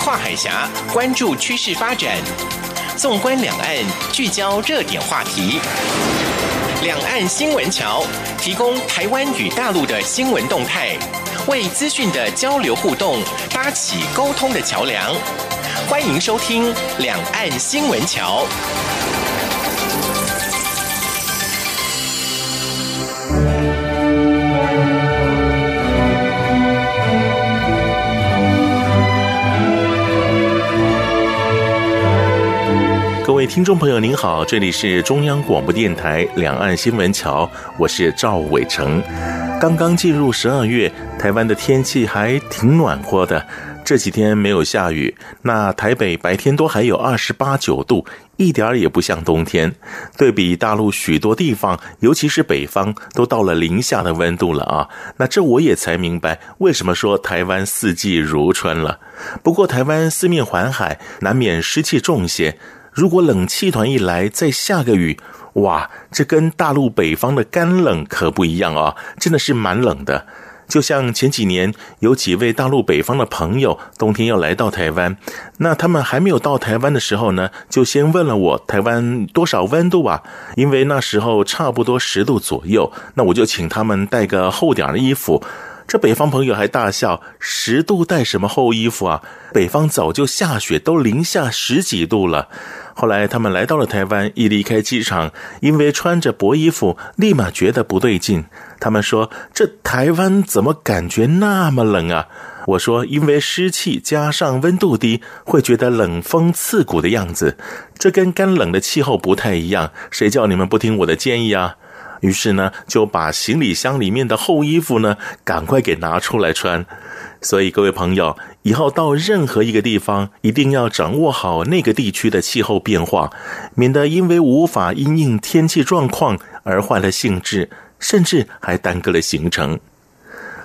跨海峡，关注趋势发展。纵观两岸，聚焦热点话题。两岸新闻桥提供台湾与大陆的新闻动态，为资讯的交流互动搭起沟通的桥梁。欢迎收听《两岸新闻桥》。各位听众朋友，您好，这里是中央广播电台两岸新闻桥，我是赵伟成。刚刚进入十二月，台湾的天气还挺暖和的，这几天没有下雨。那台北白天都还有二十八九度，一点儿也不像冬天。对比大陆许多地方，尤其是北方，都到了零下的温度了啊。那这我也才明白，为什么说台湾四季如春了。不过台湾四面环海，难免湿气重些。如果冷气团一来，再下个雨，哇，这跟大陆北方的干冷可不一样啊，真的是蛮冷的。就像前几年有几位大陆北方的朋友，冬天要来到台湾，那他们还没有到台湾的时候呢，就先问了我台湾多少温度啊？因为那时候差不多十度左右，那我就请他们带个厚点的衣服。这北方朋友还大笑：“十度带什么厚衣服啊？北方早就下雪，都零下十几度了。”后来他们来到了台湾，一离开机场，因为穿着薄衣服，立马觉得不对劲。他们说：“这台湾怎么感觉那么冷啊？”我说：“因为湿气加上温度低，会觉得冷风刺骨的样子。这跟干冷的气候不太一样。谁叫你们不听我的建议啊？”于是呢，就把行李箱里面的厚衣服呢，赶快给拿出来穿。所以各位朋友，以后到任何一个地方，一定要掌握好那个地区的气候变化，免得因为无法因应天气状况而坏了兴致，甚至还耽搁了行程。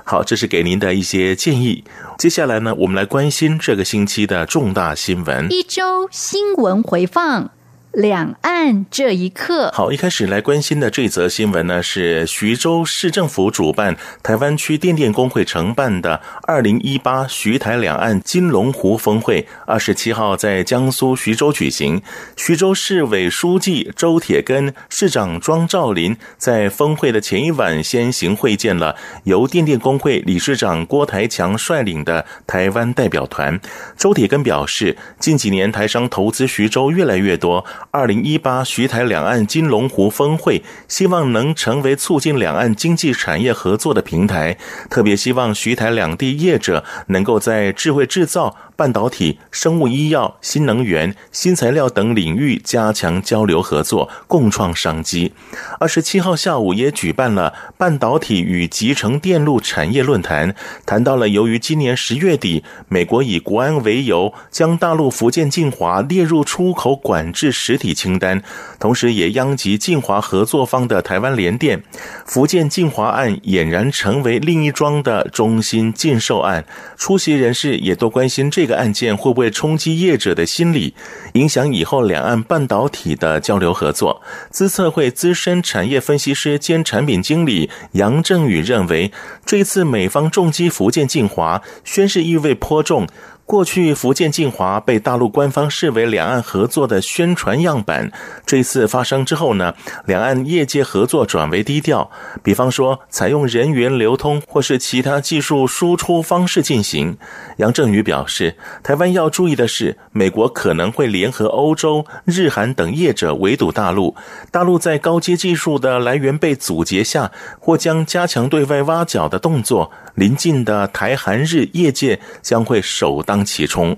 好，这是给您的一些建议。接下来呢，我们来关心这个星期的重大新闻。一周新闻回放。两岸这一刻，好，一开始来关心的这则新闻呢，是徐州市政府主办、台湾区电电工会承办的二零一八徐台两岸金龙湖峰会，二十七号在江苏徐州举行。徐州市委书记周铁根、市长庄兆林在峰会的前一晚先行会见了由电电工会理事长郭台强率领的台湾代表团。周铁根表示，近几年台商投资徐州越来越多。二零一八徐台两岸金龙湖峰会，希望能成为促进两岸经济产业合作的平台，特别希望徐台两地业者能够在智慧制造、半导体、生物医药、新能源、新材料等领域加强交流合作，共创商机。二十七号下午也举办了半导体与集成电路产业论坛，谈到了由于今年十月底美国以国安为由，将大陆福建晋华列入出口管制实体清单，同时也殃及晋华合作方的台湾联电，福建晋华案俨然成为另一桩的中芯禁售案。出席人士也都关心这。这个案件会不会冲击业者的心理，影响以后两岸半导体的交流合作？资策会资深产业分析师兼产品经理杨振宇认为，这次美方重击福建晋华，宣示意味颇重。过去福建晋华被大陆官方视为两岸合作的宣传样板，这次发生之后呢，两岸业界合作转为低调，比方说采用人员流通或是其他技术输出方式进行。杨振宇表示，台湾要注意的是，美国可能会联合欧洲、日韩等业者围堵大陆，大陆在高阶技术的来源被阻截下，或将加强对外挖角的动作。临近的台韩日业界将会首当当其冲。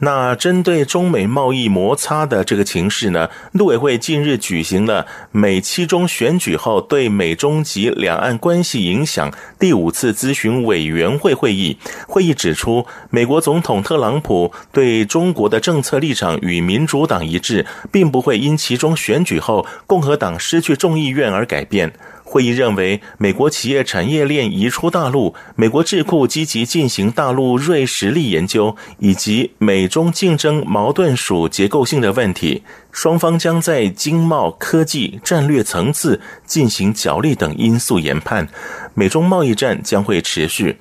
那针对中美贸易摩擦的这个情势呢，陆委会近日举行了美期中选举后对美中及两岸关系影响第五次咨询委员会会议。会议指出，美国总统特朗普对中国的政策立场与民主党一致，并不会因期中选举后共和党失去众议院而改变。会议认为，美国企业产业链移出大陆，美国智库积极进行大陆锐实力研究，以及美中竞争矛盾属结构性的问题。双方将在经贸、科技、战略层次进行角力等因素研判，美中贸易战将会持续。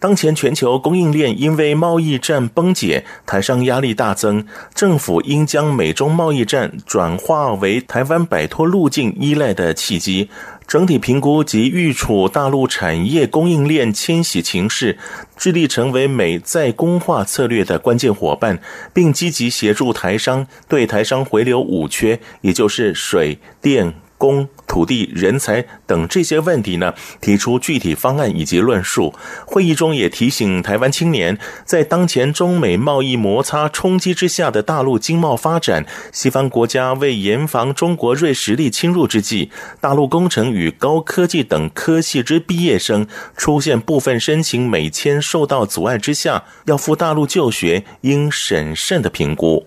当前全球供应链因为贸易战崩解，台商压力大增，政府应将美中贸易战转化为台湾摆脱路径依赖的契机。整体评估及预处大陆产业供应链迁徙情势，致力成为美在工化策略的关键伙伴，并积极协助台商对台商回流五缺，也就是水电。工、土地、人才等这些问题呢，提出具体方案以及论述。会议中也提醒台湾青年，在当前中美贸易摩擦冲击之下的大陆经贸发展，西方国家为严防中国锐实力侵入之际，大陆工程与高科技等科系之毕业生出现部分申请美签受到阻碍之下，要赴大陆就学，应审慎的评估。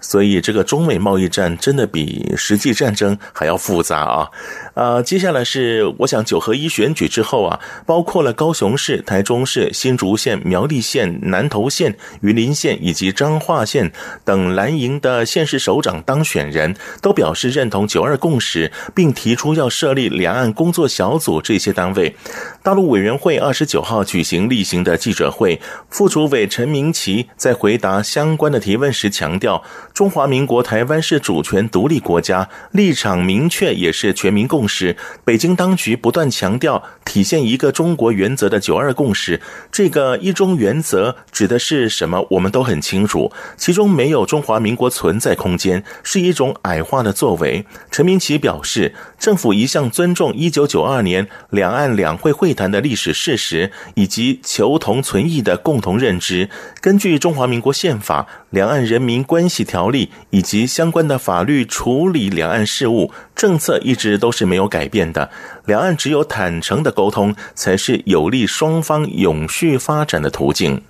所以，这个中美贸易战真的比实际战争还要复杂啊！啊，接下来是我想九合一选举之后啊，包括了高雄市、台中市、新竹县、苗栗县、南投县、云林县以及彰化县等蓝营的县市首长当选人都表示认同九二共识，并提出要设立两岸工作小组这些单位。大陆委员会二十九号举行例行的记者会，副主委陈明奇在回答相关的提问时强调，中华民国台湾是主权独立国家，立场明确也是全民共识。北京当局不断强调体现一个中国原则的九二共识，这个一中原则指的是什么？我们都很清楚，其中没有中华民国存在空间，是一种矮化的作为。陈明奇表示，政府一向尊重一九九二年两岸两会会谈的历史事实以及求同存异的共同认知。根据中华民国宪法、两岸人民关系条例以及相关的法律处理两岸事务政策，一直都是没有改变的。两岸只有坦诚的沟通，才是有利双方永续发展的途径。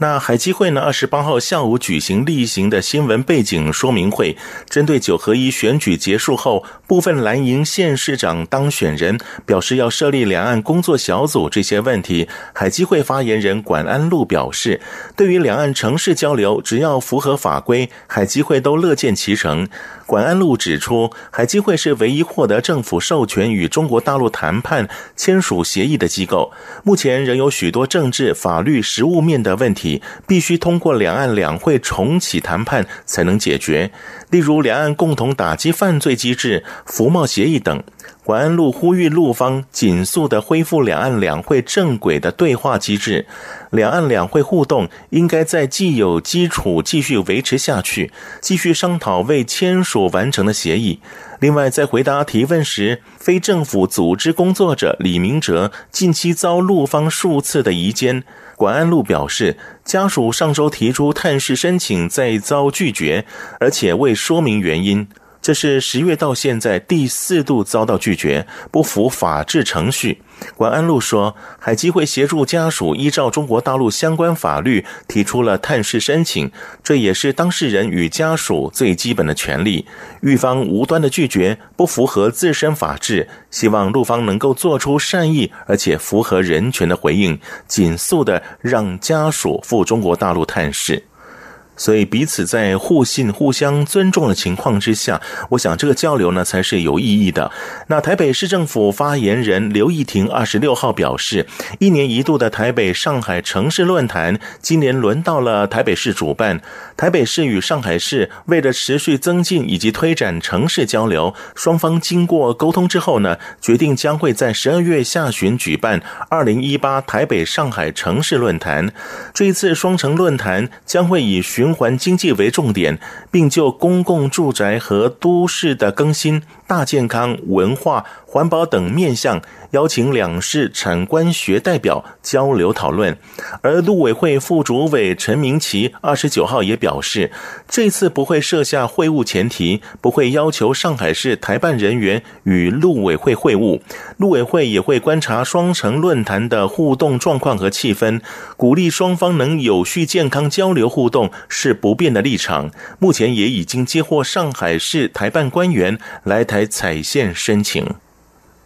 那海基会呢？二十八号下午举行例行的新闻背景说明会，针对九合一选举结束后，部分蓝营县市长当选人表示要设立两岸工作小组这些问题，海基会发言人管安禄表示，对于两岸城市交流，只要符合法规，海基会都乐见其成。管安路指出，海基会是唯一获得政府授权与中国大陆谈判签署协议的机构，目前仍有许多政治、法律、实务面的问题。必须通过两岸两会重启谈判才能解决，例如两岸共同打击犯罪机制、服贸协议等。管安路呼吁陆方紧速地恢复两岸两会正轨的对话机制，两岸两会互动应该在既有基础继续维持下去，继续商讨未签署完成的协议。另外，在回答提问时，非政府组织工作者李明哲近期遭陆方数次的移监。管安路表示，家属上周提出探视申请再遭拒绝，而且未说明原因。这是十月到现在第四度遭到拒绝，不符法治程序。管安陆说，海基会协助家属依照中国大陆相关法律提出了探视申请，这也是当事人与家属最基本的权利。狱方无端的拒绝，不符合自身法治，希望陆方能够做出善意而且符合人权的回应，紧速的让家属赴中国大陆探视。所以彼此在互信、互相尊重的情况之下，我想这个交流呢才是有意义的。那台北市政府发言人刘义婷二十六号表示，一年一度的台北上海城市论坛，今年轮到了台北市主办。台北市与上海市为了持续增进以及推展城市交流，双方经过沟通之后呢，决定将会在十二月下旬举办二零一八台北上海城市论坛。这一次双城论坛将会以循循环经济为重点，并就公共住宅和都市的更新、大健康、文化、环保等面向，邀请两市产官学代表交流讨论。而陆委会副主委陈明奇二十九号也表示，这次不会设下会晤前提，不会要求上海市台办人员与陆委会会晤。陆委会也会观察双城论坛的互动状况和气氛，鼓励双方能有序健康交流互动。是不变的立场，目前也已经接获上海市台办官员来台来采线申请。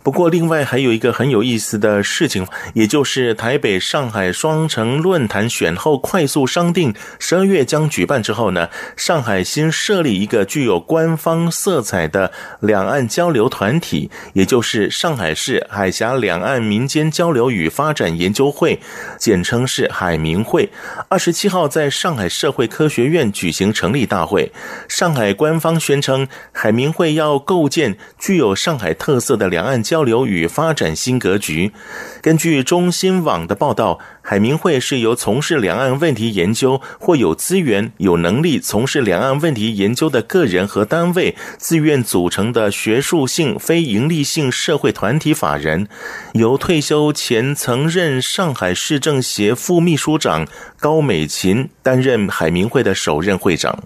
不过，另外还有一个很有意思的事情，也就是台北、上海双城论坛选后快速商定，十二月将举办之后呢，上海新设立一个具有官方色彩的两岸交流团体，也就是上海市海峡两岸民间交流与发展研究会，简称是海民会。二十七号在上海社会科学院举行成立大会，上海官方宣称，海民会要构建具有上海特色的两岸。交流与发展新格局。根据中新网的报道，海明会是由从事两岸问题研究或有资源、有能力从事两岸问题研究的个人和单位自愿组成的学术性、非营利性社会团体法人，由退休前曾任上海市政协副秘书长高美琴担任海明会的首任会长。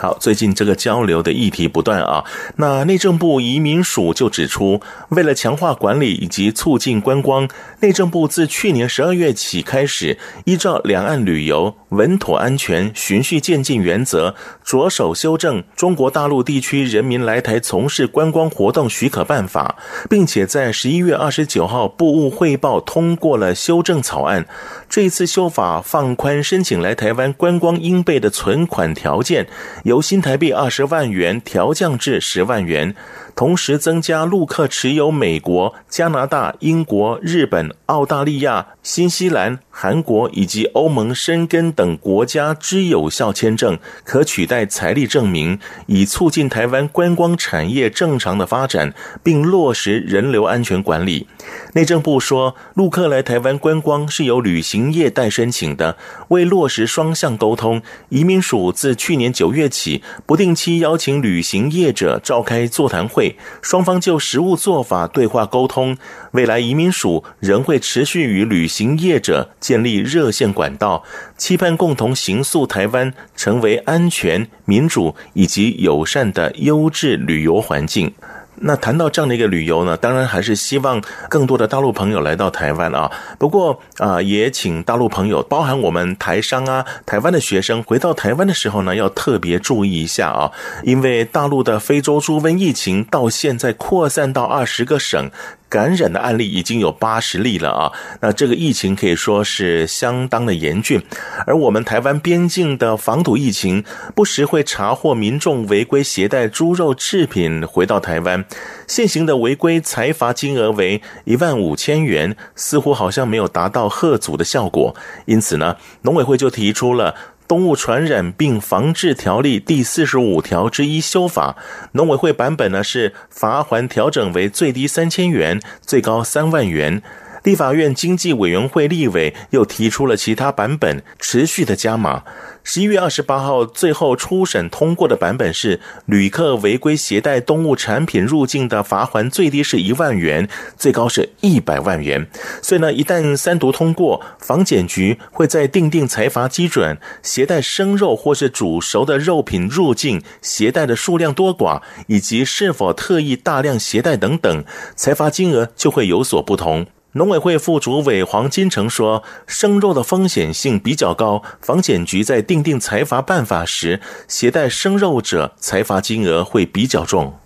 好，最近这个交流的议题不断啊。那内政部移民署就指出，为了强化管理以及促进观光，内政部自去年十二月起开始，依照两岸旅游稳妥安全、循序渐进原则，着手修正《中国大陆地区人民来台从事观光活动许可办法》，并且在十一月二十九号部务汇报通过了修正草案。这次修法放宽申请来台湾观光应备的存款条件，由新台币二十万元调降至十万元。同时增加陆客持有美国、加拿大、英国、日本、澳大利亚、新西兰、韩国以及欧盟申根等国家之有效签证，可取代财力证明，以促进台湾观光产业正常的发展，并落实人流安全管理。内政部说，陆客来台湾观光是由旅行业代申请的，为落实双向沟通，移民署自去年九月起，不定期邀请旅行业者召开座谈会。双方就实务做法对话沟通，未来移民署仍会持续与旅行业者建立热线管道，期盼共同行塑台湾成为安全、民主以及友善的优质旅游环境。那谈到这样的一个旅游呢，当然还是希望更多的大陆朋友来到台湾啊。不过啊，也请大陆朋友，包含我们台商啊、台湾的学生，回到台湾的时候呢，要特别注意一下啊，因为大陆的非洲猪瘟疫情到现在扩散到二十个省。感染的案例已经有八十例了啊！那这个疫情可以说是相当的严峻，而我们台湾边境的防堵疫情，不时会查获民众违规携带猪肉制品回到台湾，现行的违规裁罚金额为一万五千元，似乎好像没有达到吓阻的效果，因此呢，农委会就提出了。动物传染病防治条例第四十五条之一修法，农委会版本呢是罚锾调整为最低三千元，最高三万元。立法院经济委员会立委又提出了其他版本，持续的加码。十一月二十八号最后初审通过的版本是，旅客违规携带动物产品入境的罚锾最低是一万元，最高是一百万元。所以呢，一旦三读通过，防检局会在订定财罚基准、携带生肉或是煮熟的肉品入境、携带的数量多寡，以及是否特意大量携带等等，财罚金额就会有所不同。农委会副主委黄金城说：“生肉的风险性比较高，防检局在订定裁罚办法时，携带生肉者裁罚金额会比较重，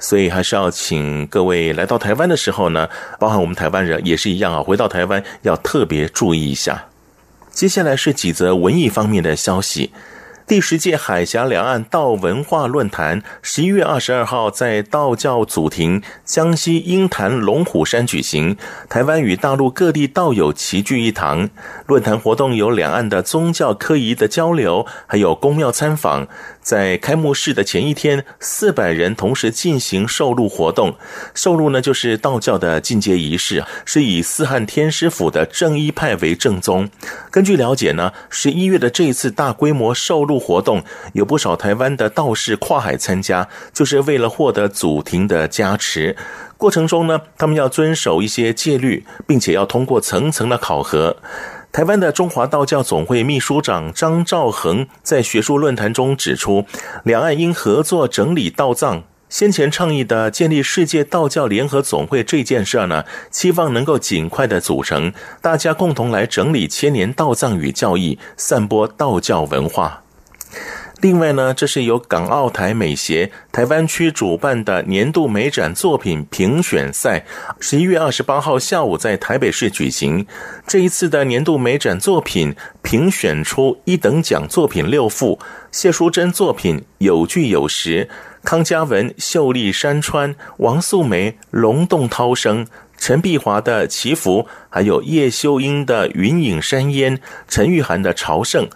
所以还是要请各位来到台湾的时候呢，包含我们台湾人也是一样啊，回到台湾要特别注意一下。接下来是几则文艺方面的消息。”第十届海峡两岸道文化论坛十一月二十二号在道教祖庭江西鹰潭龙虎山举行，台湾与大陆各地道友齐聚一堂。论坛活动有两岸的宗教科仪的交流，还有宫庙参访。在开幕式的前一天，四百人同时进行受禄活动。受禄呢，就是道教的进阶仪式，是以四汉天师府的正一派为正宗。根据了解呢，十一月的这一次大规模受禄活动，有不少台湾的道士跨海参加，就是为了获得祖庭的加持。过程中呢，他们要遵守一些戒律，并且要通过层层的考核。台湾的中华道教总会秘书长张兆恒在学术论坛中指出，两岸应合作整理道藏。先前倡议的建立世界道教联合总会这件事呢，期望能够尽快的组成，大家共同来整理千年道藏与教义，散播道教文化。另外呢，这是由港澳台美协台湾区主办的年度美展作品评选赛，十一月二十八号下午在台北市举行。这一次的年度美展作品评选出一等奖作品六幅，谢淑珍作品《有据有实》，康嘉文《秀丽山川》，王素梅《龙洞涛声》，陈碧华的《祈福》，还有叶秀英的《云影山烟》，陈玉涵的《朝圣》。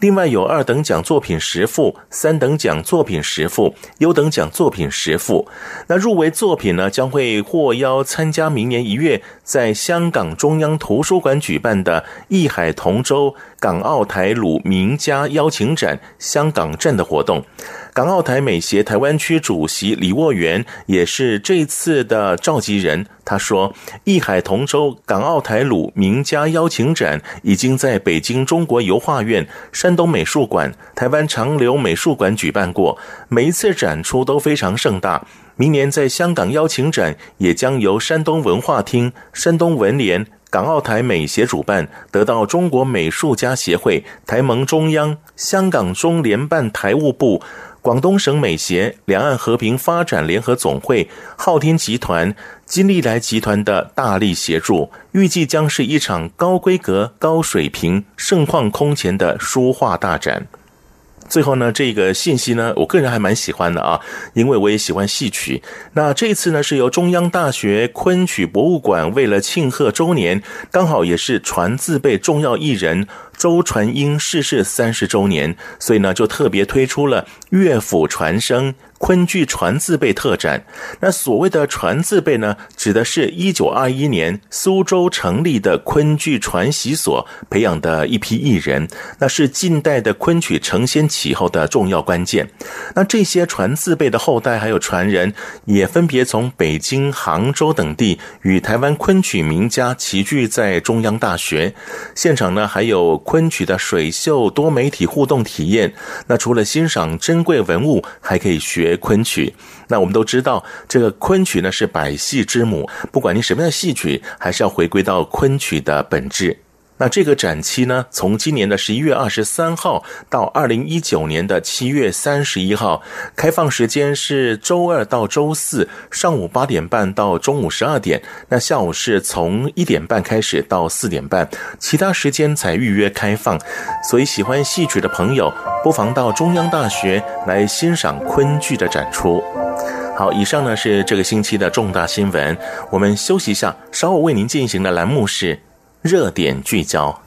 另外有二等奖作品十幅，三等奖作品十幅，优等奖作品十幅。那入围作品呢，将会获邀参加明年一月在香港中央图书馆举办的艺海同舟港澳台鲁名家邀请展香港站的活动。港澳台美协台湾区主席李沃元也是这次的召集人。他说：“艺海同舟港澳台鲁名家邀请展已经在北京中国油画院、山东美术馆、台湾长流美术馆举办过，每一次展出都非常盛大。明年在香港邀请展也将由山东文化厅、山东文联、港澳台美协主办，得到中国美术家协会、台盟中央、香港中联办台务部。”广东省美协、两岸和平发展联合总会、昊天集团、金利来集团的大力协助，预计将是一场高规格、高水平、盛况空前的书画大展。最后呢，这个信息呢，我个人还蛮喜欢的啊，因为我也喜欢戏曲。那这次呢，是由中央大学昆曲博物馆为了庆贺周年，刚好也是传字辈重要艺人。周传英逝世三十周年，所以呢，就特别推出了乐府传声。昆剧传字辈特展，那所谓的传字辈呢，指的是一九二一年苏州成立的昆剧传习所培养的一批艺人，那是近代的昆曲承先启后的重要关键。那这些传字辈的后代还有传人，也分别从北京、杭州等地与台湾昆曲名家齐聚在中央大学现场呢，还有昆曲的水秀多媒体互动体验。那除了欣赏珍贵文物，还可以学。昆曲，那我们都知道，这个昆曲呢是百戏之母，不管你什么样的戏曲，还是要回归到昆曲的本质。那这个展期呢，从今年的十一月二十三号到二零一九年的七月三十一号，开放时间是周二到周四上午八点半到中午十二点，那下午是从一点半开始到四点半，其他时间才预约开放。所以喜欢戏曲的朋友，不妨到中央大学来欣赏昆剧的展出。好，以上呢是这个星期的重大新闻，我们休息一下，稍后为您进行的栏目是。热点聚焦。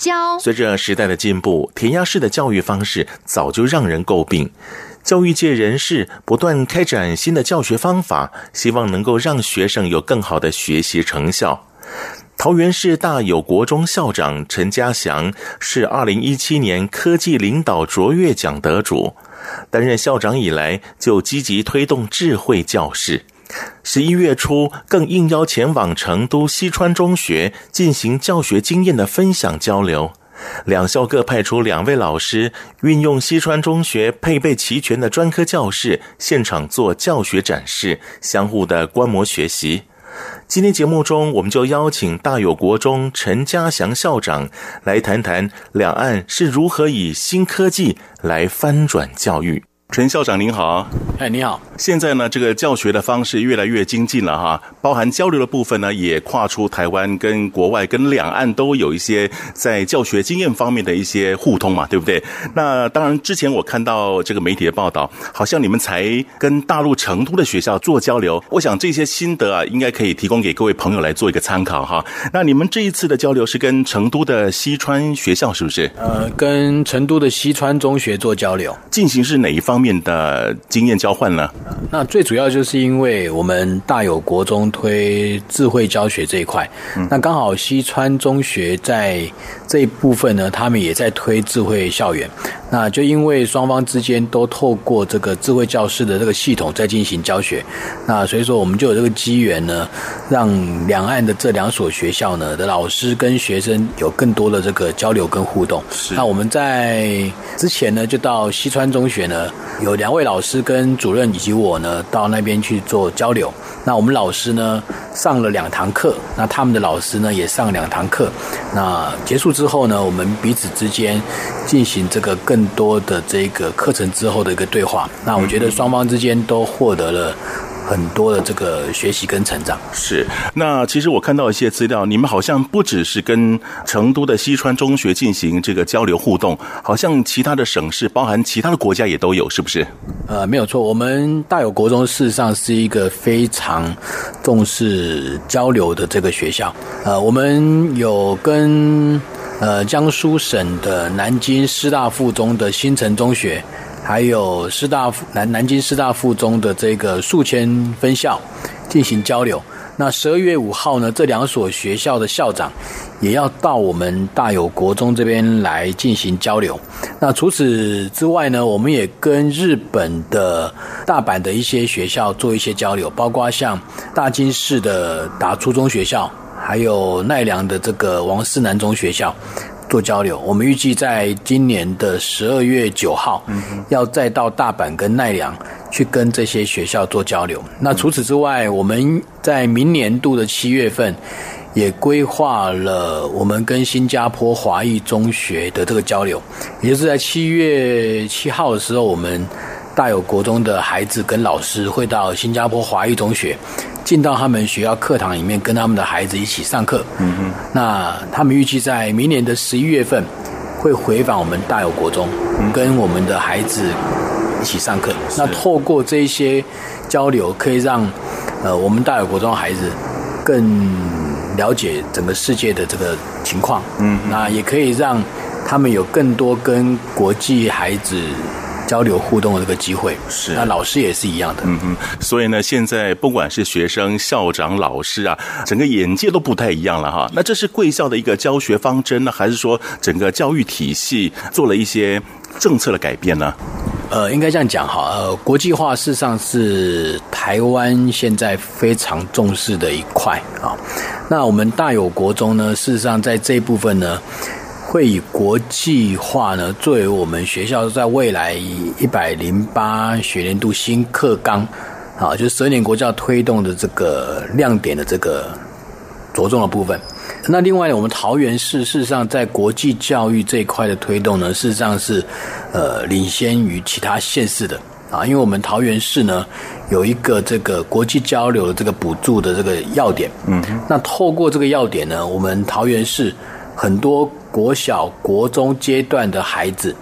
教。随着时代的进步，填鸭式的教育方式早就让人诟病。教育界人士不断开展新的教学方法，希望能够让学生有更好的学习成效。桃园市大有国中校长陈家祥是二零一七年科技领导卓越奖得主，担任校长以来就积极推动智慧教室。十一月初，更应邀前往成都西川中学进行教学经验的分享交流。两校各派出两位老师，运用西川中学配备齐全的专科教室，现场做教学展示，相互的观摩学习。今天节目中，我们就邀请大有国中陈家祥校长来谈谈两岸是如何以新科技来翻转教育。陈校长您好，哎，你好。现在呢，这个教学的方式越来越精进了哈，包含交流的部分呢，也跨出台湾跟国外、跟两岸都有一些在教学经验方面的一些互通嘛，对不对？那当然，之前我看到这个媒体的报道，好像你们才跟大陆成都的学校做交流，我想这些心得啊，应该可以提供给各位朋友来做一个参考哈。那你们这一次的交流是跟成都的西川学校是不是？呃，跟成都的西川中学做交流，进行是哪一方面的经验交换呢？那最主要就是因为我们大有国中推智慧教学这一块，嗯、那刚好西川中学在这一部分呢，他们也在推智慧校园。那就因为双方之间都透过这个智慧教室的这个系统在进行教学，那所以说我们就有这个机缘呢，让两岸的这两所学校呢的老师跟学生有更多的这个交流跟互动。是。那我们在之前呢，就到西川中学呢。有两位老师跟主任以及我呢，到那边去做交流。那我们老师呢，上了两堂课，那他们的老师呢，也上两堂课。那结束之后呢，我们彼此之间进行这个更多的这个课程之后的一个对话。那我觉得双方之间都获得了。很多的这个学习跟成长是。那其实我看到一些资料，你们好像不只是跟成都的西川中学进行这个交流互动，好像其他的省市，包含其他的国家也都有，是不是？呃，没有错，我们大有国中事实上是一个非常重视交流的这个学校。呃，我们有跟呃江苏省的南京师大附中的新城中学。还有师大南南京师大附中的这个宿迁分校进行交流。那十二月五号呢，这两所学校的校长也要到我们大有国中这边来进行交流。那除此之外呢，我们也跟日本的大阪的一些学校做一些交流，包括像大津市的达初中学校，还有奈良的这个王室南中学校。做交流，我们预计在今年的十二月九号，要再到大阪跟奈良去跟这些学校做交流。那除此之外，我们在明年度的七月份，也规划了我们跟新加坡华裔中学的这个交流，也就是在七月七号的时候，我们大有国中的孩子跟老师会到新加坡华裔中学。进到他们学校课堂里面，跟他们的孩子一起上课。嗯哼。那他们预计在明年的十一月份会回访我们大有国中，跟我们的孩子一起上课。那透过这一些交流，可以让呃我们大有国中的孩子更了解整个世界的这个情况。嗯。那也可以让他们有更多跟国际孩子。交流互动的这个机会是，那老师也是一样的，嗯嗯，所以呢，现在不管是学生、校长、老师啊，整个眼界都不太一样了哈。那这是贵校的一个教学方针呢，还是说整个教育体系做了一些政策的改变呢？呃，应该这样讲哈，呃，国际化事实上是台湾现在非常重视的一块啊。那我们大有国中呢，事实上在这一部分呢。会以国际化呢作为我们学校在未来一百零八学年度新课纲啊，就是十二年国教推动的这个亮点的这个着重的部分。那另外呢，我们桃园市事实上在国际教育这一块的推动呢，事实上是呃领先于其他县市的。啊，因为我们桃园市呢有一个这个国际交流的这个补助的这个要点，嗯，那透过这个要点呢，我们桃园市很多国小、国中阶段的孩子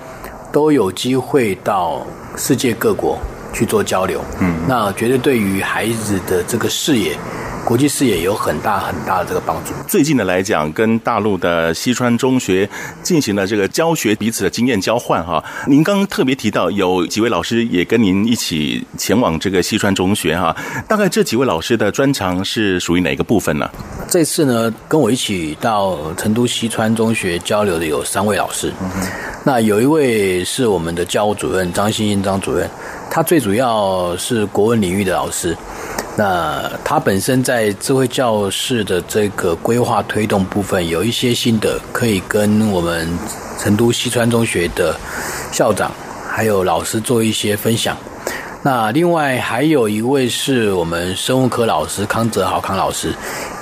都有机会到世界各国去做交流，嗯，那绝对对于孩子的这个视野。国际视野有很大很大的这个帮助。最近的来讲，跟大陆的西川中学进行了这个教学，彼此的经验交换哈。您刚刚特别提到有几位老师也跟您一起前往这个西川中学哈。大概这几位老师的专长是属于哪个部分呢？这次呢，跟我一起到成都西川中学交流的有三位老师。嗯。那有一位是我们的教务主任张欣欣张主任，他最主要是国文领域的老师。那他本身在智慧教室的这个规划推动部分有一些心得，可以跟我们成都西川中学的校长还有老师做一些分享。那另外还有一位是我们生物科老师康泽豪康老师，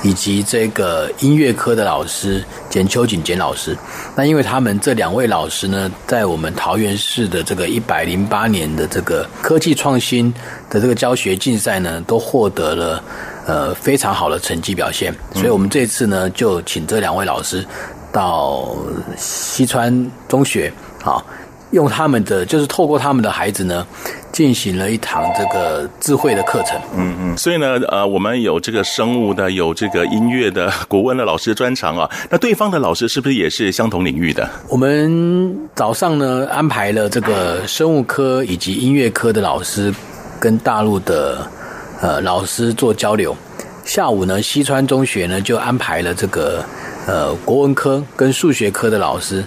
以及这个音乐科的老师简秋瑾简老师。那因为他们这两位老师呢，在我们桃园市的这个一百零八年的这个科技创新的这个教学竞赛呢，都获得了呃非常好的成绩表现。所以我们这次呢，就请这两位老师到西川中学，好，用他们的就是透过他们的孩子呢。进行了一堂这个智慧的课程，嗯嗯，所以呢，呃，我们有这个生物的，有这个音乐的，国文的老师专长啊。那对方的老师是不是也是相同领域的？我们早上呢安排了这个生物科以及音乐科的老师跟大陆的呃老师做交流，下午呢西川中学呢就安排了这个呃国文科跟数学科的老师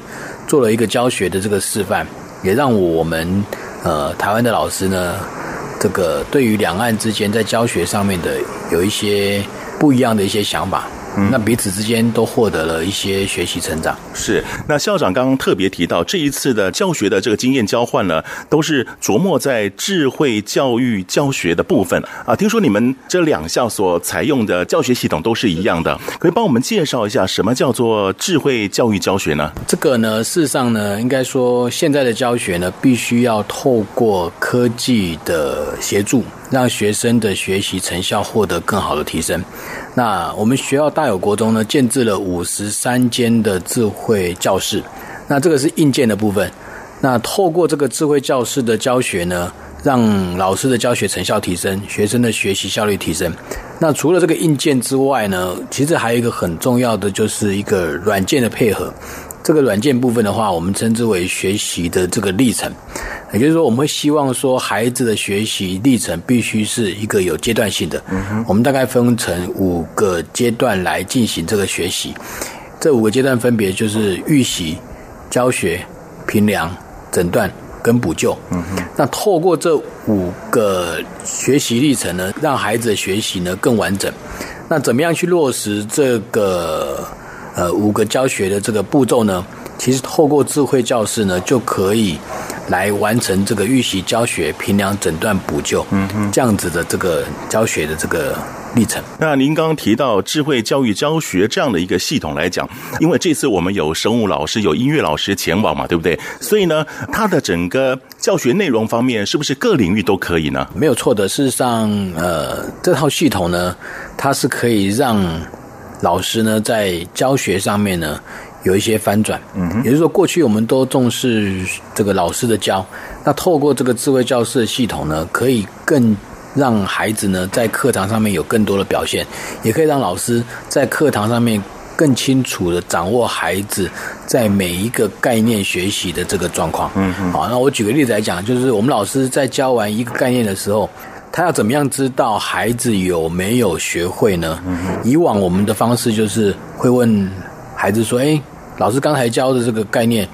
做了一个教学的这个示范，也让我们。呃，台湾的老师呢，这个对于两岸之间在教学上面的有一些不一样的一些想法。嗯，那彼此之间都获得了一些学习成长。是，那校长刚刚特别提到，这一次的教学的这个经验交换呢，都是琢磨在智慧教育教学的部分啊。听说你们这两校所采用的教学系统都是一样的，可以帮我们介绍一下什么叫做智慧教育教学呢？这个呢，事实上呢，应该说现在的教学呢，必须要透过科技的协助，让学生的学习成效获得更好的提升。那我们学校大有国中呢，建置了五十三间的智慧教室。那这个是硬件的部分。那透过这个智慧教室的教学呢，让老师的教学成效提升，学生的学习效率提升。那除了这个硬件之外呢，其实还有一个很重要的，就是一个软件的配合。这个软件部分的话，我们称之为学习的这个历程。也就是说，我们会希望说，孩子的学习历程必须是一个有阶段性的。嗯哼。我们大概分成五个阶段来进行这个学习。这五个阶段分别就是预习、教学、评量、诊断跟补救。嗯哼。那透过这五个学习历程呢，让孩子的学习呢更完整。那怎么样去落实这个呃五个教学的这个步骤呢？其实透过智慧教室呢，就可以。来完成这个预习、教学、评量、诊断、补救，嗯嗯，这样子的这个教学的这个历程。那您刚刚提到智慧教育教学这样的一个系统来讲，因为这次我们有生物老师、有音乐老师前往嘛，对不对？所以呢，它的整个教学内容方面，是不是各领域都可以呢？没有错的。事实上，呃，这套系统呢，它是可以让老师呢在教学上面呢。有一些翻转，嗯，也就是说，过去我们都重视这个老师的教，那透过这个智慧教室的系统呢，可以更让孩子呢在课堂上面有更多的表现，也可以让老师在课堂上面更清楚的掌握孩子在每一个概念学习的这个状况。嗯嗯，好，那我举个例子来讲，就是我们老师在教完一个概念的时候，他要怎么样知道孩子有没有学会呢？嗯，以往我们的方式就是会问。孩子说：“哎，老师刚才教的这个概念，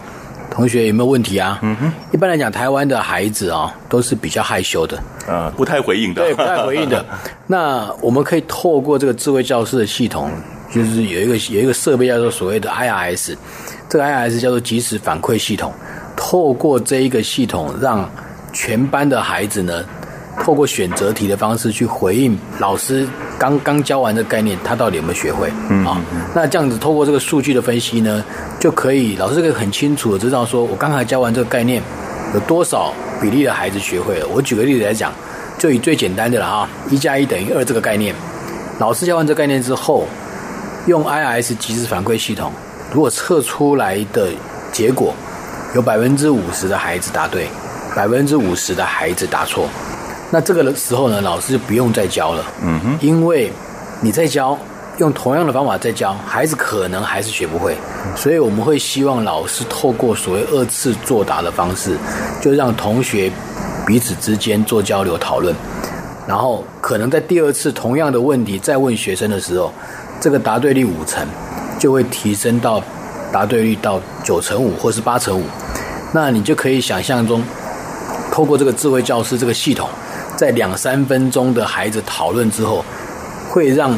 同学有没有问题啊？”嗯哼。一般来讲，台湾的孩子啊，都是比较害羞的，啊，不太回应的。对，不太回应的。那我们可以透过这个智慧教室的系统，就是有一个有一个设备叫做所谓的 IRS，这个 IRS 叫做即时反馈系统。透过这一个系统，让全班的孩子呢，透过选择题的方式去回应老师。刚刚教完的概念，他到底有没有学会？嗯，啊，那这样子透过这个数据的分析呢，就可以老师可以很清楚的知道说，我刚才教完这个概念，有多少比例的孩子学会了？我举个例子来讲，就以最简单的了啊，一加一等于二这个概念，老师教完这个概念之后，用 IIS 即时反馈系统，如果测出来的结果有百分之五十的孩子答对，百分之五十的孩子答错，那这个的时候呢，老师就不用再教了。嗯哼，因为你在教。用同样的方法在教孩子，可能还是学不会，所以我们会希望老师透过所谓二次作答的方式，就让同学彼此之间做交流讨论，然后可能在第二次同样的问题再问学生的时候，这个答对率五成就会提升到答对率到九成五或是八成五，那你就可以想象中，透过这个智慧教师这个系统，在两三分钟的孩子讨论之后，会让。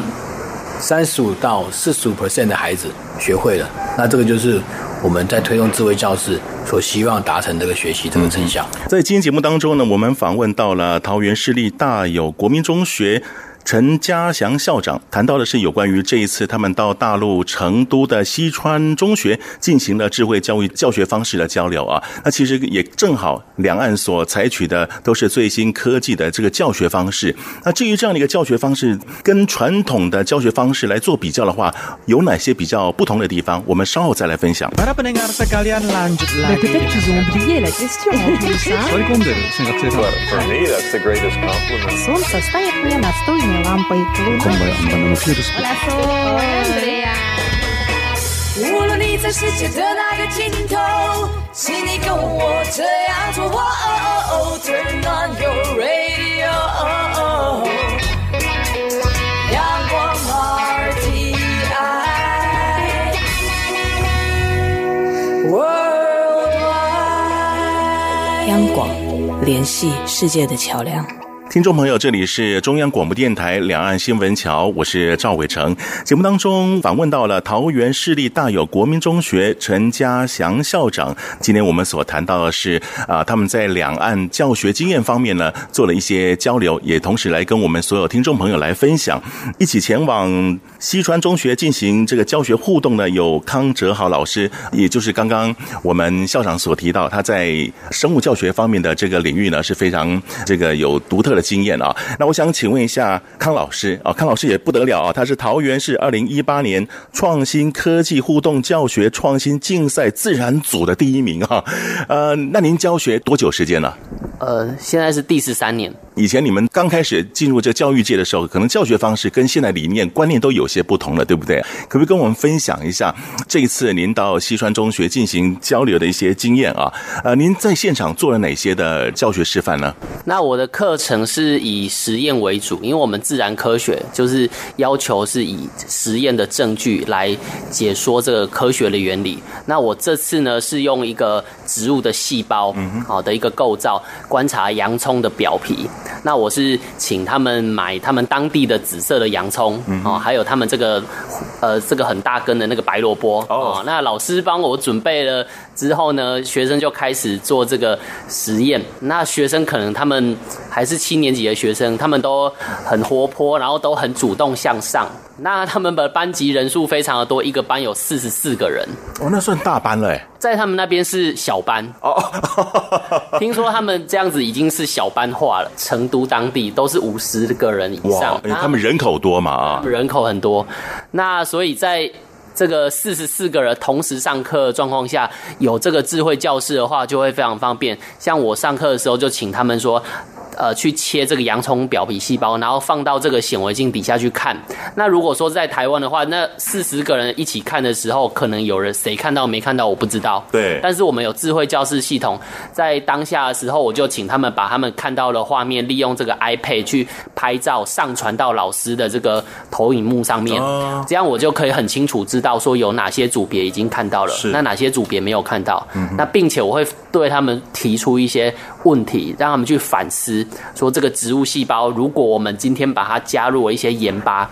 三十五到四十五 percent 的孩子学会了，那这个就是我们在推动智慧教室所希望达成这个学习这个成效。在今天节目当中呢，我们访问到了桃园市立大有国民中学。陈家祥校长谈到的是有关于这一次他们到大陆成都的西川中学进行了智慧教育教学方式的交流啊，那其实也正好两岸所采取的都是最新科技的这个教学方式。那至于这样的一个教学方式跟传统的教学方式来做比较的话，有哪些比较不同的地方？我们稍后再来分享。无论你在世界的哪个尽头，请你跟我这样做。Turn on your radio，阳光 RTI Worldwide，央广联系世界的桥梁。听众朋友，这里是中央广播电台两岸新闻桥，我是赵伟成。节目当中访问到了桃园市立大有国民中学陈家祥校长。今天我们所谈到的是啊，他们在两岸教学经验方面呢，做了一些交流，也同时来跟我们所有听众朋友来分享。一起前往西川中学进行这个教学互动的，有康哲豪老师，也就是刚刚我们校长所提到，他在生物教学方面的这个领域呢，是非常这个有独特的。经验啊，那我想请问一下康老师啊，康老师也不得了啊，他是桃园市二零一八年创新科技互动教学创新竞赛自然组的第一名啊，呃，那您教学多久时间呢？呃，现在是第十三年。以前你们刚开始进入这教育界的时候，可能教学方式跟现在理念观念都有些不同了，对不对？可不可以跟我们分享一下这一次您到西川中学进行交流的一些经验啊？呃，您在现场做了哪些的教学示范呢？那我的课程是以实验为主，因为我们自然科学就是要求是以实验的证据来解说这个科学的原理。那我这次呢是用一个植物的细胞，好的一个构造观察洋葱的表皮。那我是请他们买他们当地的紫色的洋葱哦，还有他们这个呃这个很大根的那个白萝卜哦。那老师帮我准备了之后呢，学生就开始做这个实验。那学生可能他们还是七年级的学生，他们都很活泼，然后都很主动向上。那他们的班级人数非常的多，一个班有四十四个人。哦，那算大班了哎。在他们那边是小班哦。听说他们这样子已经是小班化了。成都当地都是五十个人以上。哇，他们人口多嘛啊？人口很多。那所以在这个四十四个人同时上课状况下，有这个智慧教室的话，就会非常方便。像我上课的时候，就请他们说。呃，去切这个洋葱表皮细胞，然后放到这个显微镜底下去看。那如果说在台湾的话，那四十个人一起看的时候，可能有人谁看到没看到，我不知道。对。但是我们有智慧教室系统，在当下的时候，我就请他们把他们看到的画面，利用这个 iPad 去拍照，上传到老师的这个投影幕上面。哦。这样我就可以很清楚知道说有哪些组别已经看到了，是。那哪些组别没有看到。嗯。那并且我会对他们提出一些问题，让他们去反思。说这个植物细胞，如果我们今天把它加入了一些盐巴，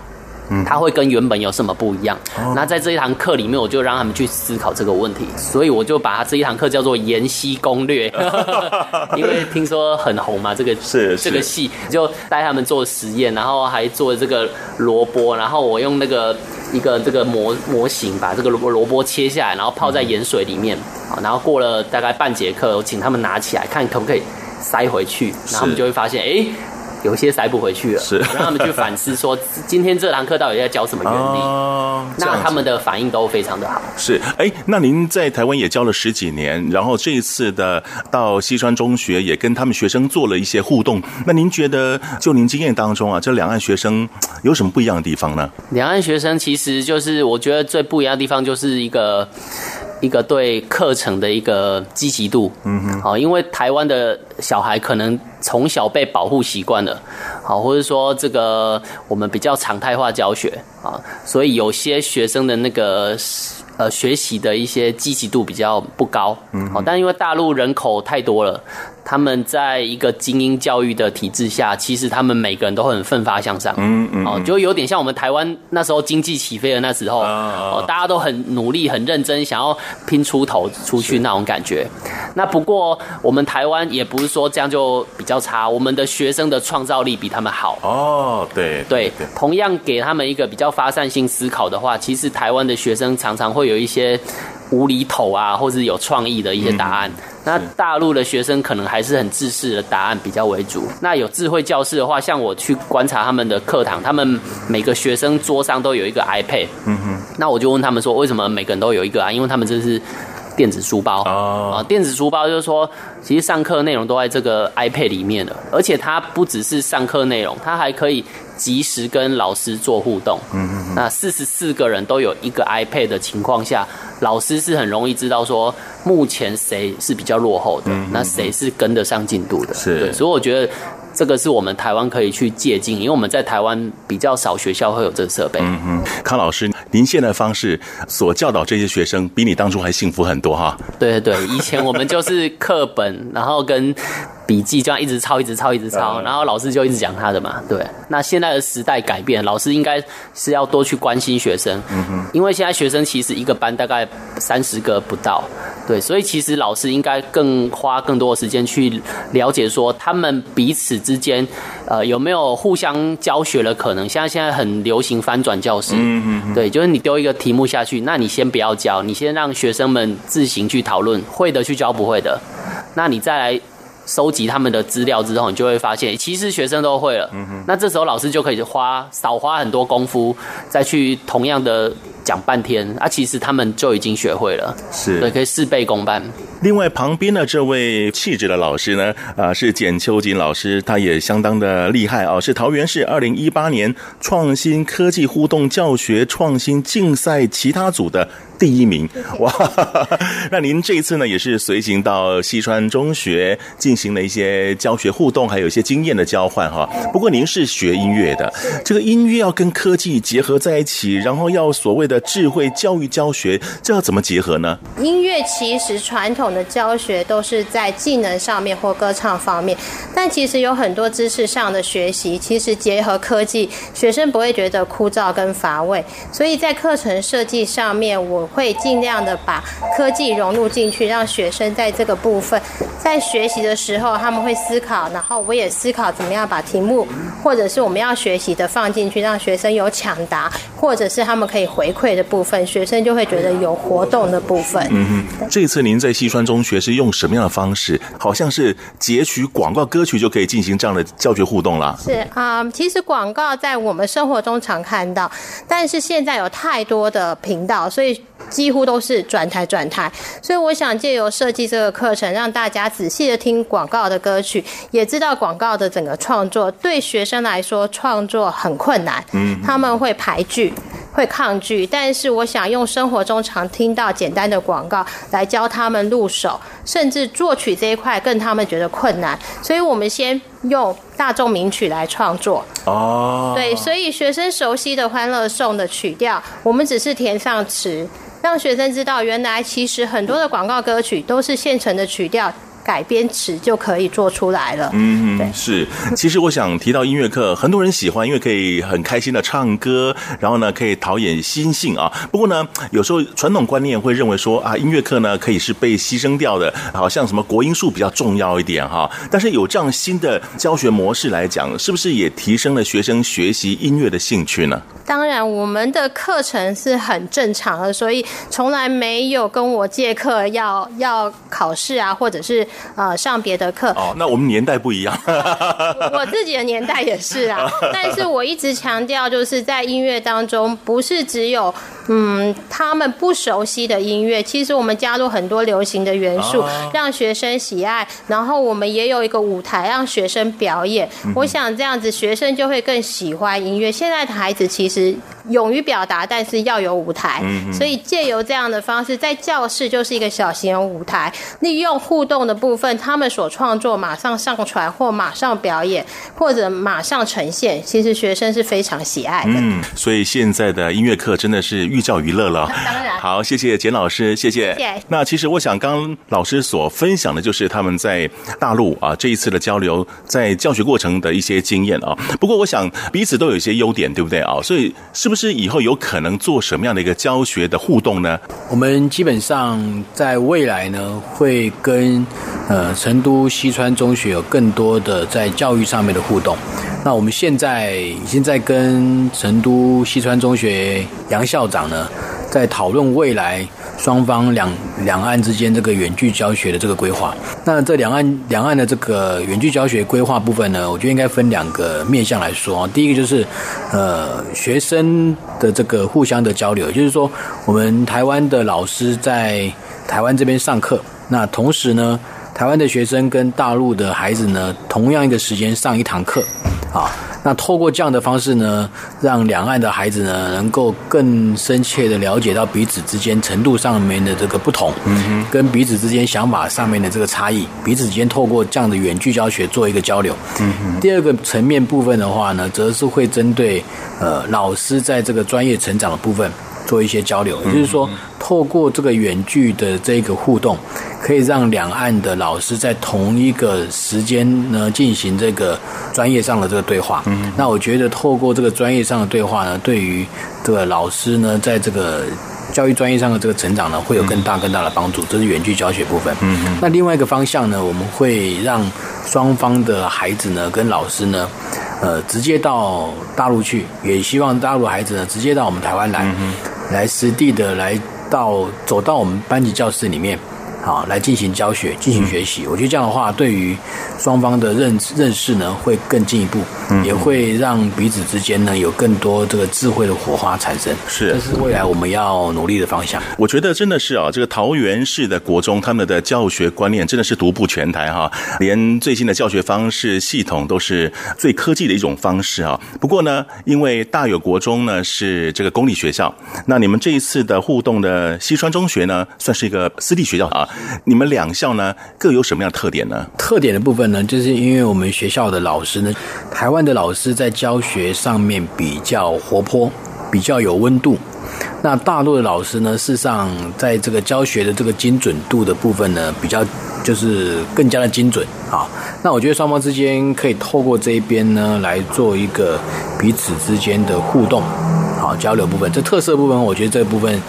嗯，它会跟原本有什么不一样？哦、那在这一堂课里面，我就让他们去思考这个问题，所以我就把它这一堂课叫做“盐系攻略”，因为听说很红嘛，这个是这个戏就带他们做实验，然后还做这个萝卜，然后我用那个一个这个模模型，把这个萝萝卜切下来，然后泡在盐水里面，啊，然后过了大概半节课，我请他们拿起来看可不可以塞回去，然后他们就会发现，哎。有些塞不回去了，是让他们去反思说，今天这堂课到底在教什么原理？哦，那他们的反应都非常的好。是，哎，那您在台湾也教了十几年，然后这一次的到西川中学也跟他们学生做了一些互动。那您觉得，就您经验当中啊，这两岸学生有什么不一样的地方呢？两岸学生其实就是，我觉得最不一样的地方就是一个。一个对课程的一个积极度，嗯哼，好，因为台湾的小孩可能从小被保护习惯了，好，或者说这个我们比较常态化教学。啊，所以有些学生的那个呃学习的一些积极度比较不高，嗯，好，但因为大陆人口太多了。他们在一个精英教育的体制下，其实他们每个人都很奋发向上，嗯嗯，哦，就有点像我们台湾那时候经济起飞的那时候，哦，大家都很努力、很认真，想要拼出头出去那种感觉。那不过我们台湾也不是说这样就比较差，我们的学生的创造力比他们好。哦，对对，对，同样给他们一个比较发散性思考的话，其实台湾的学生常常会有一些无厘头啊，或是有创意的一些答案。嗯那大陆的学生可能还是很自私的答案比较为主。那有智慧教室的话，像我去观察他们的课堂，他们每个学生桌上都有一个 iPad。嗯哼。那我就问他们说，为什么每个人都有一个啊？因为他们这是电子书包啊。电子书包就是说，其实上课内容都在这个 iPad 里面的，而且它不只是上课内容，它还可以及时跟老师做互动。嗯嗯。那四十四个人都有一个 iPad 的情况下。老师是很容易知道说，目前谁是比较落后的，嗯、那谁是跟得上进度的，是，所以我觉得这个是我们台湾可以去借鉴，因为我们在台湾比较少学校会有这个设备。嗯嗯，康老师，您现在的方式所教导这些学生，比你当初还幸福很多哈。对对对，以前我们就是课本，然后跟。笔记这样一直抄，一直抄，一直抄，然后老师就一直讲他的嘛。对，那现在的时代改变，老师应该是要多去关心学生。嗯哼。因为现在学生其实一个班大概三十个不到，对，所以其实老师应该更花更多的时间去了解说他们彼此之间，呃，有没有互相教学的可能。像现在很流行翻转教室。嗯嗯。对，就是你丢一个题目下去，那你先不要教，你先让学生们自行去讨论，会的去教不会的，那你再来。收集他们的资料之后，你就会发现，其实学生都会了。嗯哼。那这时候老师就可以花少花很多功夫，再去同样的讲半天，啊，其实他们就已经学会了。是。对，可以事倍功半。另外，旁边的这位气质的老师呢，啊，是简秋瑾老师，他也相当的厉害哦，是桃园市二零一八年创新科技互动教学创新竞赛其他组的。第一名 哇！那您这一次呢，也是随行到西川中学进行了一些教学互动，还有一些经验的交换哈。不过您是学音乐的，这个音乐要跟科技结合在一起，然后要所谓的智慧教育教学，这要怎么结合呢？音乐其实传统的教学都是在技能上面或歌唱方面，但其实有很多知识上的学习，其实结合科技，学生不会觉得枯燥跟乏味。所以在课程设计上面，我。会尽量的把科技融入进去，让学生在这个部分在学习的时候，他们会思考，然后我也思考怎么样把题目或者是我们要学习的放进去，让学生有抢答，或者是他们可以回馈的部分，学生就会觉得有活动的部分。嗯哼，这次您在西川中学是用什么样的方式？好像是截取广告歌曲就可以进行这样的教学互动了。是啊，嗯，其实广告在我们生活中常看到，但是现在有太多的频道，所以。几乎都是转台转台，所以我想借由设计这个课程，让大家仔细的听广告的歌曲，也知道广告的整个创作。对学生来说，创作很困难，嗯，他们会排拒，会抗拒。但是我想用生活中常听到简单的广告来教他们入手，甚至作曲这一块更他们觉得困难。所以我们先用大众名曲来创作。哦，对，所以学生熟悉的《欢乐颂》的曲调，我们只是填上词。让学生知道，原来其实很多的广告歌曲都是现成的曲调改编词就可以做出来了。嗯，对，是。其实我想提到音乐课，很多人喜欢，因为可以很开心的唱歌，然后呢可以陶冶心性啊。不过呢，有时候传统观念会认为说啊，音乐课呢可以是被牺牲掉的，好像什么国音数比较重要一点哈。但是有这样新的教学模式来讲，是不是也提升了学生学习音乐的兴趣呢？当然，我们的课程是很正常的，所以从来没有跟我借课要要考试啊，或者是呃上别的课。哦，那我们年代不一样。我自己的年代也是啊，但是我一直强调，就是在音乐当中，不是只有嗯他们不熟悉的音乐，其实我们加入很多流行的元素，让学生喜爱。然后我们也有一个舞台让学生表演。我想这样子，学生就会更喜欢音乐。现在的孩子其实。是勇于表达，但是要有舞台。所以借由这样的方式，在教室就是一个小型舞台，利用互动的部分，他们所创作马上上传或马上表演，或者马上呈现，其实学生是非常喜爱的。嗯，所以现在的音乐课真的是寓教于乐了。当然，好，谢谢简老师，谢谢。谢谢。那其实我想，刚刚老师所分享的就是他们在大陆啊这一次的交流，在教学过程的一些经验啊。不过我想彼此都有一些优点，对不对啊？所以。是不是是以后有可能做什么样的一个教学的互动呢？我们基本上在未来呢，会跟呃成都西川中学有更多的在教育上面的互动。那我们现在已经在跟成都西川中学杨校长呢，在讨论未来。双方两两岸之间这个远距教学的这个规划，那这两岸两岸的这个远距教学规划部分呢，我觉得应该分两个面向来说。第一个就是，呃，学生的这个互相的交流，就是说，我们台湾的老师在台湾这边上课，那同时呢，台湾的学生跟大陆的孩子呢，同样一个时间上一堂课，啊。那透过这样的方式呢，让两岸的孩子呢，能够更深切的了解到彼此之间程度上面的这个不同，嗯，跟彼此之间想法上面的这个差异，彼此之间透过这样的远距教学做一个交流。嗯哼。第二个层面部分的话呢，则是会针对呃老师在这个专业成长的部分。做一些交流，也就是说，透过这个远距的这个互动，可以让两岸的老师在同一个时间呢进行这个专业上的这个对话。嗯，那我觉得透过这个专业上的对话呢，对于这个老师呢，在这个教育专业上的这个成长呢，会有更大更大的帮助。这是远距教学部分。嗯，那另外一个方向呢，我们会让双方的孩子呢跟老师呢。呃，直接到大陆去，也希望大陆孩子呢，直接到我们台湾来，嗯、来实地的来到走到我们班级教室里面。好，来进行教学，进行学习。我觉得这样的话，对于双方的认认识呢，会更进一步，也会让彼此之间呢有更多这个智慧的火花产生。是，这是未来我们要努力的方向。我觉得真的是啊，这个桃园市的国中，他们的教学观念真的是独步全台哈，连最新的教学方式系统都是最科技的一种方式啊。不过呢，因为大有国中呢是这个公立学校，那你们这一次的互动的西川中学呢，算是一个私立学校啊。你们两校呢各有什么样的特点呢？特点的部分呢，就是因为我们学校的老师呢，台湾的老师在教学上面比较活泼，比较有温度。那大陆的老师呢，事实上在这个教学的这个精准度的部分呢，比较就是更加的精准啊。那我觉得双方之间可以透过这一边呢，来做一个彼此之间的互动。好，交流部分，这特色部分，我觉得这部分，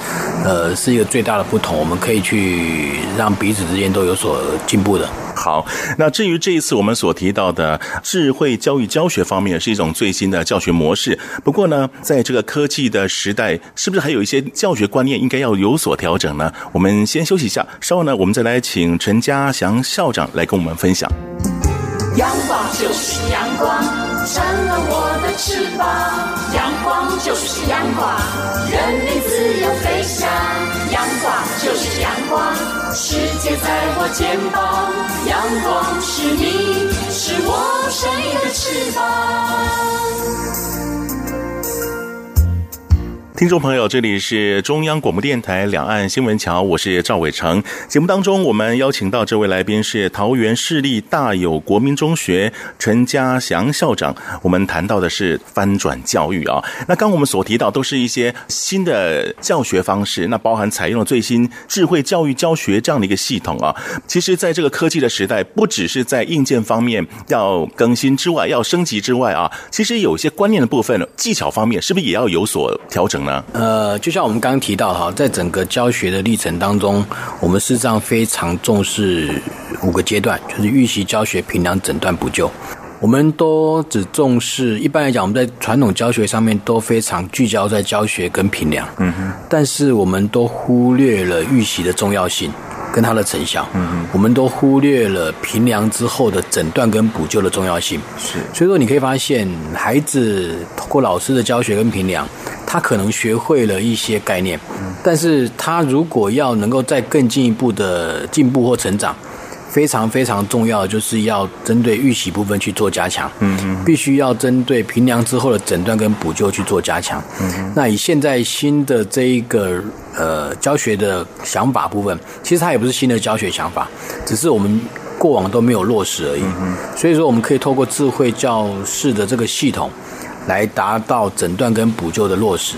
呃，是一个最大的不同，我们可以去让彼此之间都有所进步的。好，那至于这一次我们所提到的智慧教育教学方面，是一种最新的教学模式。不过呢，在这个科技的时代，是不是还有一些教学观念应该要有所调整呢？我们先休息一下，稍后呢，我们再来请陈家祥校长来跟我们分享。阳光就是阳光，世界在我肩膀。阳光是你，是我生命的翅膀。听众朋友，这里是中央广播电台两岸新闻桥，我是赵伟成。节目当中，我们邀请到这位来宾是桃园市立大有国民中学陈家祥校长。我们谈到的是翻转教育啊。那刚我们所提到都是一些新的教学方式，那包含采用了最新智慧教育教学这样的一个系统啊。其实，在这个科技的时代，不只是在硬件方面要更新之外，要升级之外啊，其实有些观念的部分、技巧方面，是不是也要有所调整？呃，就像我们刚刚提到哈，在整个教学的历程当中，我们事实上非常重视五个阶段，就是预习、教学、评量、诊断、补救。我们都只重视，一般来讲，我们在传统教学上面都非常聚焦在教学跟评量，嗯哼，但是我们都忽略了预习的重要性。跟他的成效，嗯嗯，我们都忽略了平量之后的诊断跟补救的重要性。是，所以说你可以发现，孩子通过老师的教学跟平量，他可能学会了一些概念，嗯，但是他如果要能够再更进一步的进步或成长。非常非常重要的就是要针对预习部分去做加强，嗯嗯，必须要针对平量之后的诊断跟补救去做加强，嗯，那以现在新的这一个呃教学的想法部分，其实它也不是新的教学想法，只是我们过往都没有落实而已，嗯，所以说我们可以透过智慧教室的这个系统，来达到诊断跟补救的落实。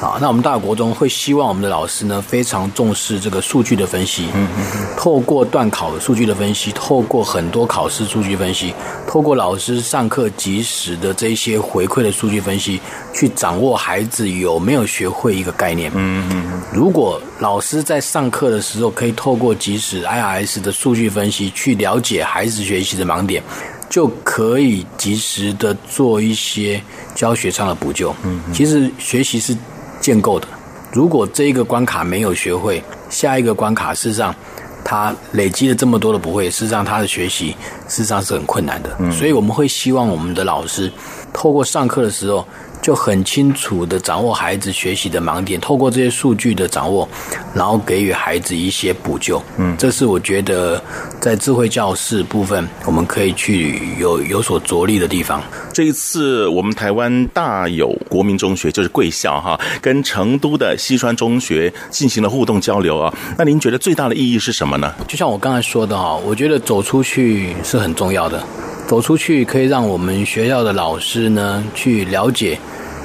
好，那我们大国中会希望我们的老师呢，非常重视这个数据的分析，嗯嗯嗯，透过段考的数据的分析，透过很多考试数据分析，透过老师上课及时的这些回馈的数据分析，去掌握孩子有没有学会一个概念。嗯嗯嗯。如果老师在上课的时候可以透过及时 IRS 的数据分析去了解孩子学习的盲点，就可以及时的做一些教学上的补救。嗯，其实学习是。建构的，如果这一个关卡没有学会，下一个关卡事实上，他累积了这么多的不会，事实上他的学习事实上是很困难的。嗯，所以我们会希望我们的老师透过上课的时候。就很清楚的掌握孩子学习的盲点，透过这些数据的掌握，然后给予孩子一些补救。嗯，这是我觉得在智慧教室部分，我们可以去有有所着力的地方。这一次我们台湾大有国民中学就是贵校哈，跟成都的西川中学进行了互动交流啊。那您觉得最大的意义是什么呢？就像我刚才说的哈，我觉得走出去是很重要的。走出去可以让我们学校的老师呢去了解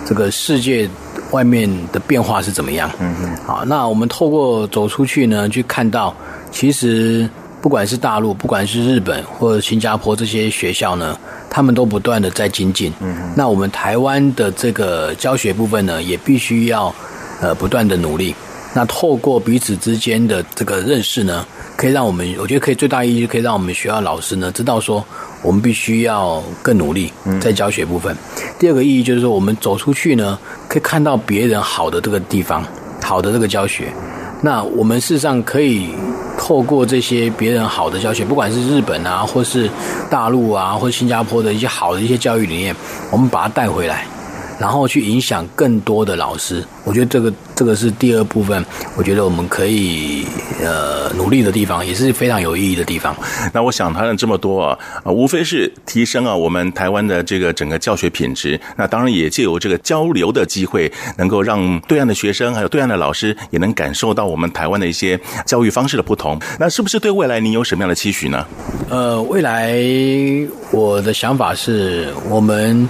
这个世界外面的变化是怎么样。嗯嗯。好，那我们透过走出去呢，去看到其实不管是大陆，不管是日本或者新加坡这些学校呢，他们都不断的在精进。嗯嗯。那我们台湾的这个教学部分呢，也必须要呃不断的努力。那透过彼此之间的这个认识呢，可以让我们，我觉得可以最大意义，可以让我们学校老师呢知道说。我们必须要更努力，在教学部分。嗯。第二个意义就是说，我们走出去呢，可以看到别人好的这个地方，好的这个教学。那我们事实上可以透过这些别人好的教学，不管是日本啊，或是大陆啊，或是新加坡的一些好的一些教育理念，我们把它带回来。然后去影响更多的老师，我觉得这个这个是第二部分，我觉得我们可以呃努力的地方，也是非常有意义的地方。那我想谈了这么多啊，啊，无非是提升啊我们台湾的这个整个教学品质。那当然也借由这个交流的机会，能够让对岸的学生还有对岸的老师也能感受到我们台湾的一些教育方式的不同。那是不是对未来你有什么样的期许呢？呃，未来我的想法是我们。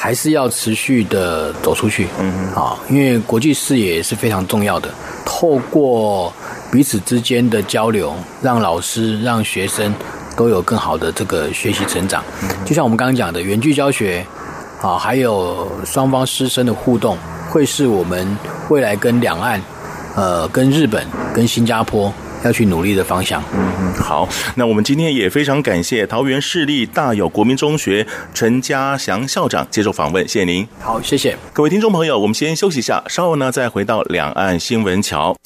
还是要持续的走出去，嗯嗯，好，因为国际视野是非常重要的。透过彼此之间的交流，让老师、让学生都有更好的这个学习成长。就像我们刚刚讲的，远距教学，啊，还有双方师生的互动，会是我们未来跟两岸，呃，跟日本、跟新加坡。要去努力的方向。嗯嗯，好，那我们今天也非常感谢桃园市立大有国民中学陈家祥校长接受访问，谢谢您。好，谢谢各位听众朋友，我们先休息一下，稍后呢再回到两岸新闻桥。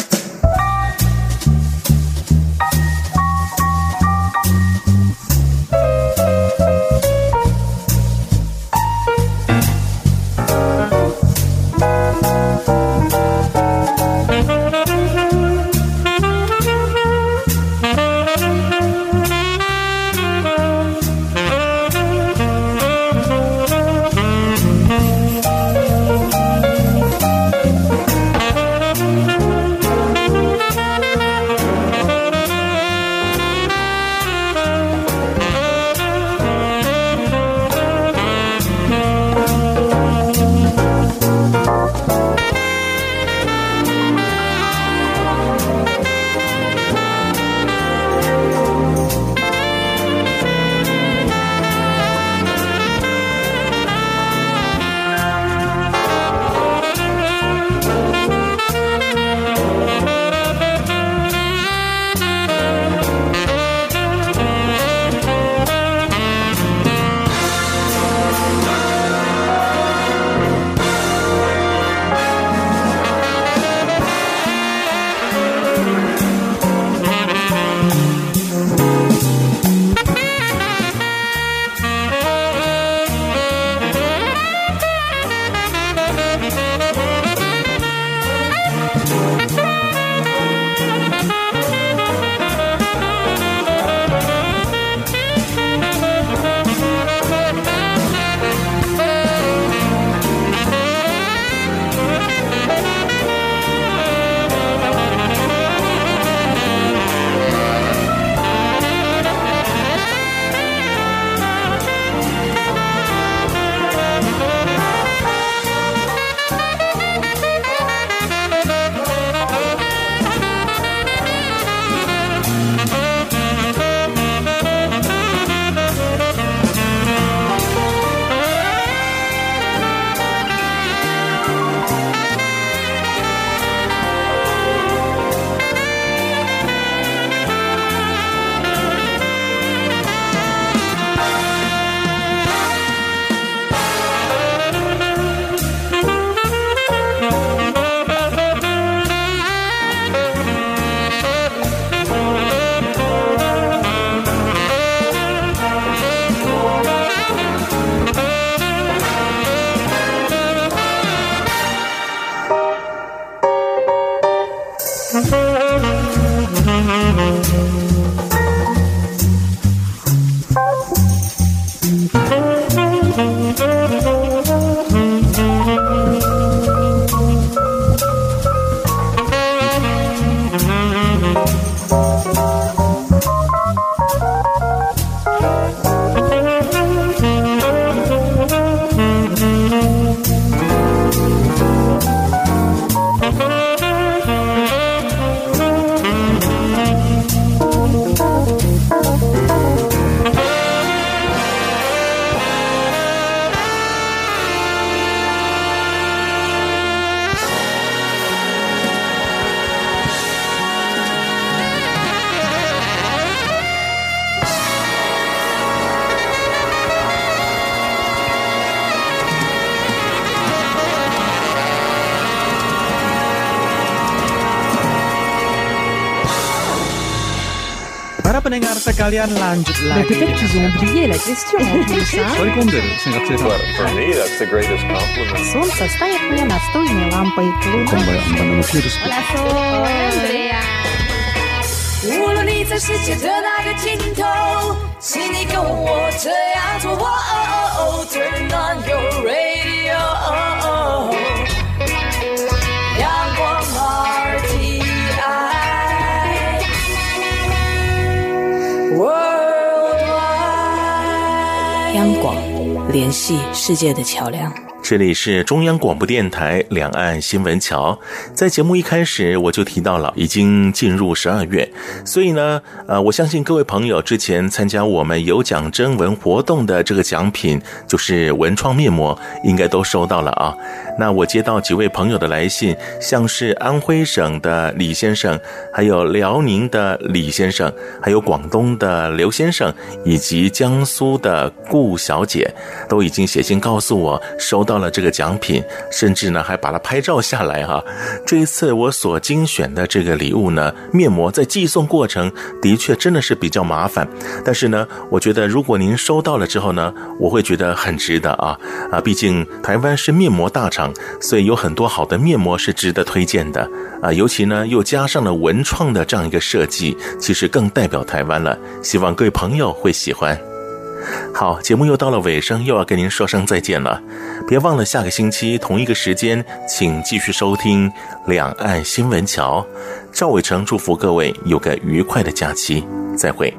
Thank you. mendengar sekalian lanjut Mais lagi. peut-être qu'ils ont oublié la question en plus, hein Sorry Kunder, saya nggak bisa tahu. For me, that's the greatest compliment. Солнце стоит мне настольной лампой. Луна 无论你在世界的哪个尽头，请你跟我这样做。哦哦哦，Turn on your radio。 央广联系世界的桥梁。这里是中央广播电台两岸新闻桥。在节目一开始，我就提到了已经进入十二月，所以呢，呃，我相信各位朋友之前参加我们有奖征文活动的这个奖品，就是文创面膜，应该都收到了啊。那我接到几位朋友的来信，像是安徽省的李先生，还有辽宁的李先生，还有广东的刘先生，以及江苏的顾小姐，都已经写信告诉我收到了这个奖品，甚至呢还把它拍照下来哈。这一次我所精选的这个礼物呢，面膜在寄送过程的确真的是比较麻烦，但是呢，我觉得如果您收到了之后呢，我会觉得很值得啊啊！毕竟台湾是面膜大厂，所以有很多好的面膜是值得推荐的啊。尤其呢又加上了文创的这样一个设计，其实更代表台湾了。希望各位朋友会喜欢。好，节目又到了尾声，又要跟您说声再见了。别忘了下个星期同一个时间，请继续收听《两岸新闻桥》。赵伟成祝福各位有个愉快的假期，再会。